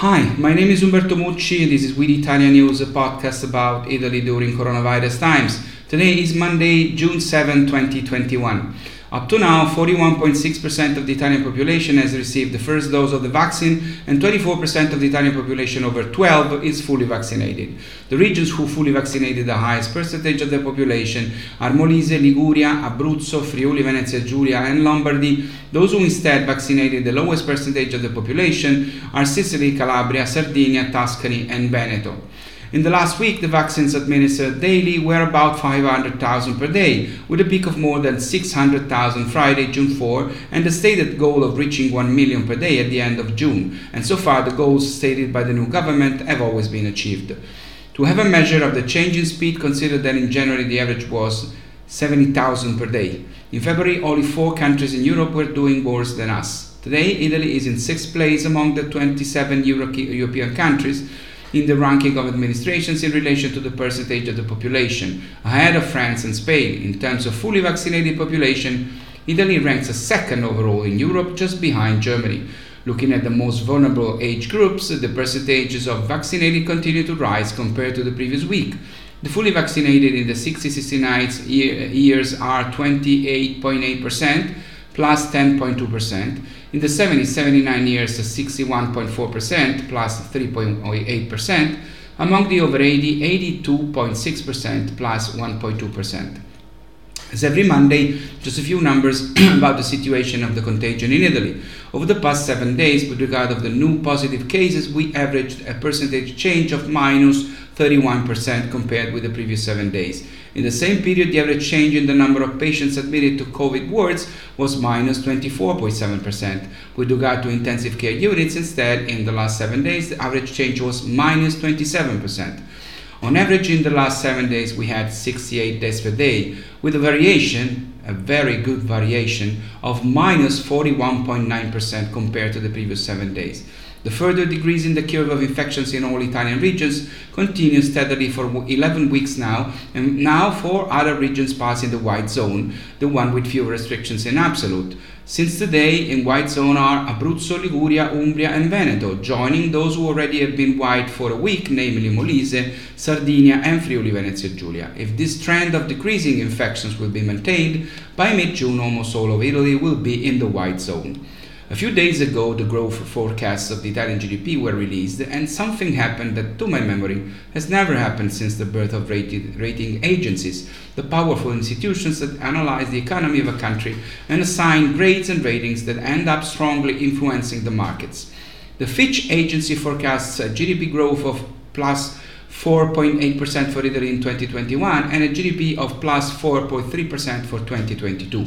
Hi, my name is Umberto Mucci and this is We Italian News, a podcast about Italy during coronavirus times. Today is Monday, June 7, 2021. Up to now, 41.6% of the Italian population has received the first dose of the vaccine, and 24% of the Italian population over 12 is fully vaccinated. The regions who fully vaccinated the highest percentage of the population are Molise, Liguria, Abruzzo, Friuli, Venezia Giulia, and Lombardy. Those who instead vaccinated the lowest percentage of the population are Sicily, Calabria, Sardinia, Tuscany, and Veneto. In the last week, the vaccines administered daily were about 500,000 per day, with a peak of more than 600,000 Friday, June 4, and a stated goal of reaching 1 million per day at the end of June. And so far, the goals stated by the new government have always been achieved. To have a measure of the change in speed, consider that in January the average was 70,000 per day. In February, only four countries in Europe were doing worse than us. Today, Italy is in sixth place among the 27 Euro- European countries in the ranking of administrations in relation to the percentage of the population, ahead of France and Spain. In terms of fully vaccinated population, Italy ranks second overall in Europe, just behind Germany. Looking at the most vulnerable age groups, the percentages of vaccinated continue to rise compared to the previous week. The fully vaccinated in the 60 69 years are 28.8%, plus 10.2%. In the 70 79 years, 61.4%, plus 3.8%. Among the over 80, 82.6%, plus 1.2%. As every Monday, just a few numbers about the situation of the contagion in Italy. Over the past seven days, with regard of the new positive cases, we averaged a percentage change of minus 31% compared with the previous seven days. In the same period, the average change in the number of patients admitted to COVID wards was minus 24.7%. With regard to intensive care units, instead, in the last seven days, the average change was minus 27%. On average, in the last seven days, we had 68 deaths per day, with a variation, a very good variation, of minus 41.9% compared to the previous seven days. The further decrease in the curve of infections in all Italian regions continues steadily for 11 weeks now, and now four other regions pass in the white zone, the one with fewer restrictions in absolute. Since today, in white zone are Abruzzo, Liguria, Umbria, and Veneto, joining those who already have been white for a week, namely Molise, Sardinia, and Friuli Venezia Giulia. If this trend of decreasing infections will be maintained, by mid June almost all of Italy will be in the white zone. A few days ago, the growth forecasts of the Italian GDP were released, and something happened that, to my memory, has never happened since the birth of rated, rating agencies, the powerful institutions that analyze the economy of a country and assign grades and ratings that end up strongly influencing the markets. The Fitch agency forecasts a GDP growth of plus 4.8% for Italy in 2021 and a GDP of plus 4.3% for 2022.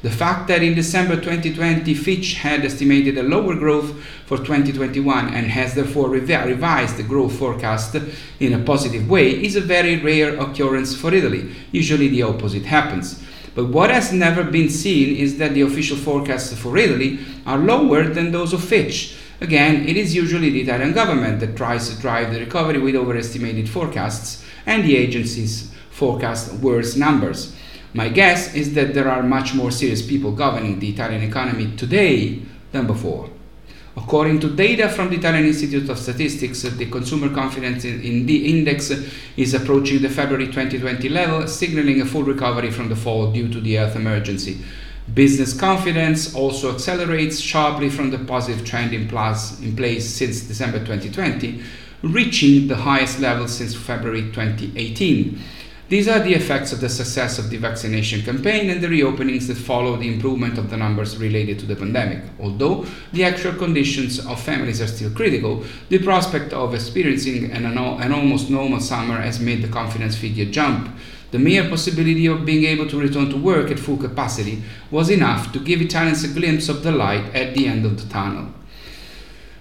The fact that in December 2020 Fitch had estimated a lower growth for 2021 and has therefore revised the growth forecast in a positive way is a very rare occurrence for Italy. Usually the opposite happens. But what has never been seen is that the official forecasts for Italy are lower than those of Fitch. Again, it is usually the Italian government that tries to drive the recovery with overestimated forecasts, and the agencies forecast worse numbers. My guess is that there are much more serious people governing the Italian economy today than before. According to data from the Italian Institute of Statistics, the consumer confidence in the index is approaching the February 2020 level, signaling a full recovery from the fall due to the health emergency. Business confidence also accelerates sharply from the positive trend in, place since December 2020, reaching the highest level since February 2018. These are the effects of the success of the vaccination campaign and the reopenings that follow the improvement of the numbers related to the pandemic. Although the actual conditions of families are still critical, the prospect of experiencing an, an almost normal summer has made the confidence figure jump. The mere possibility of being able to return to work at full capacity was enough to give Italians a glimpse of the light at the end of the tunnel.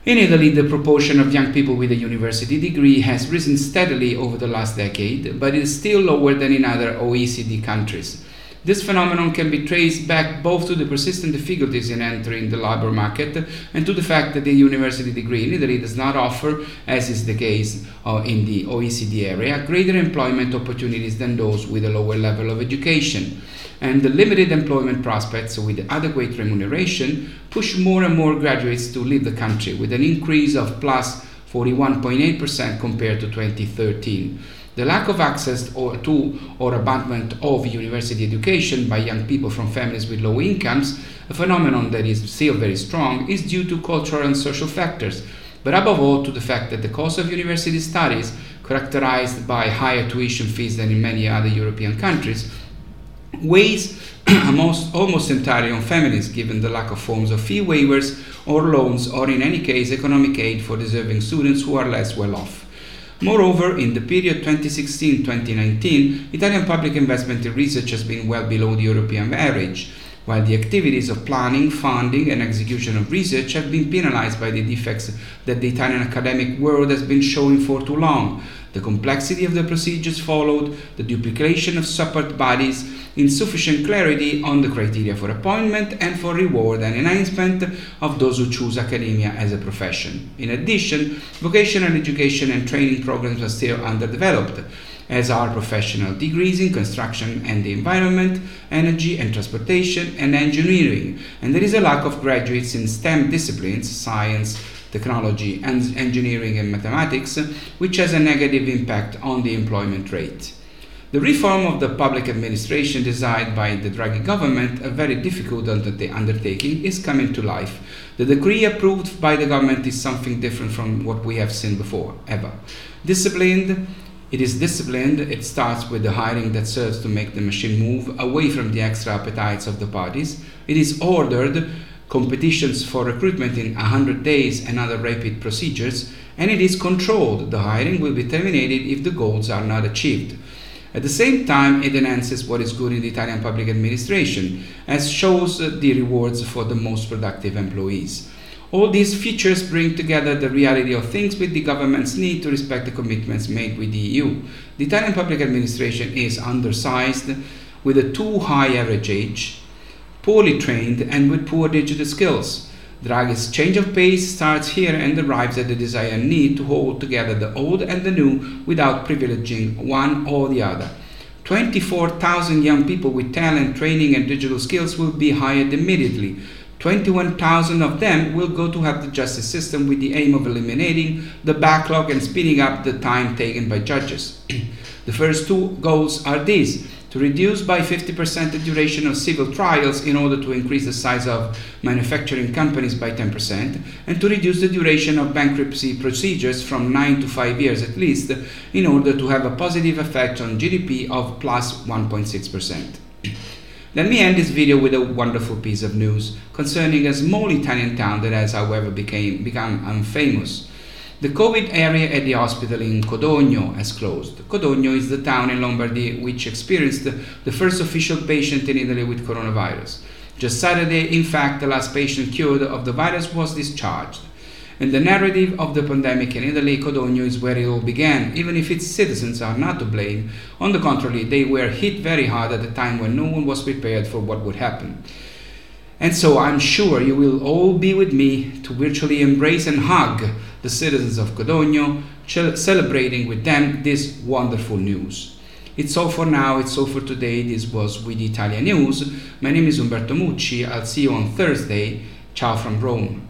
In Italy, the proportion of young people with a university degree has risen steadily over the last decade, but is still lower than in other OECD countries. This phenomenon can be traced back both to the persistent difficulties in entering the labor market and to the fact that the university degree in Italy does not offer, as is the case uh, in the OECD area, greater employment opportunities than those with a lower level of education. and the limited employment prospects with adequate remuneration push more and more graduates to leave the country with an increase of plus 41.8% compared to 2013. The lack of access or to or abandonment of university education by young people from families with low incomes, a phenomenon that is still very strong, is due to cultural and social factors, but above all to the fact that the cost of university studies, characterized by higher tuition fees than in many other European countries, weighs almost, almost entirely on families given the lack of forms of fee waivers or loans or in any case economic aid for deserving students who are less well off. Moreover, in the period 2016-2019, Italian public investment in research has been well below the European average, while the activities of planning, funding, and execution of research have been penalized by the defects that the Italian academic world has been showing for too long. The complexity of the procedures followed, the duplication of support bodies, insufficient clarity on the criteria for appointment and for reward and enhancement of those who choose academia as a profession. In addition, vocational education and training programs are still underdeveloped as are professional degrees in construction and the environment, energy and transportation, and engineering. And there is a lack of graduates in STEM disciplines, science, technology, and engineering and mathematics, which has a negative impact on the employment rate. The reform of the public administration designed by the Draghi government, a very difficult undertaking, is coming to life. The decree approved by the government is something different from what we have seen before, ever. Disciplined, it is disciplined, it starts with the hiring that serves to make the machine move away from the extra appetites of the parties. It is ordered, competitions for recruitment in 100 days and other rapid procedures, and it is controlled. The hiring will be terminated if the goals are not achieved. At the same time, it enhances what is good in the Italian public administration, as shows uh, the rewards for the most productive employees. All these features bring together the reality of things with the government's need to respect the commitments made with the EU. The Italian public administration is undersized, with a too high average age, poorly trained, and with poor digital skills. Draghi's change of pace starts here and arrives at the desired need to hold together the old and the new without privileging one or the other. 24,000 young people with talent, training, and digital skills will be hired immediately. 21,000 of them will go to help the justice system with the aim of eliminating the backlog and speeding up the time taken by judges. the first two goals are these to reduce by 50% the duration of civil trials in order to increase the size of manufacturing companies by 10%, and to reduce the duration of bankruptcy procedures from 9 to 5 years at least, in order to have a positive effect on GDP of plus 1.6%. Let me end this video with a wonderful piece of news concerning a small Italian town that has, however, became, become unfamous. The COVID area at the hospital in Codogno has closed. Codogno is the town in Lombardy which experienced the first official patient in Italy with coronavirus. Just Saturday, in fact, the last patient cured of the virus was discharged. In the narrative of the pandemic in Italy, Codogno is where it all began, even if its citizens are not to blame. On the contrary, they were hit very hard at a time when no one was prepared for what would happen. And so I'm sure you will all be with me to virtually embrace and hug the citizens of Codogno, celebrating with them this wonderful news. It's all for now, it's all for today. This was with Italia News. My name is Umberto Mucci. I'll see you on Thursday. Ciao from Rome.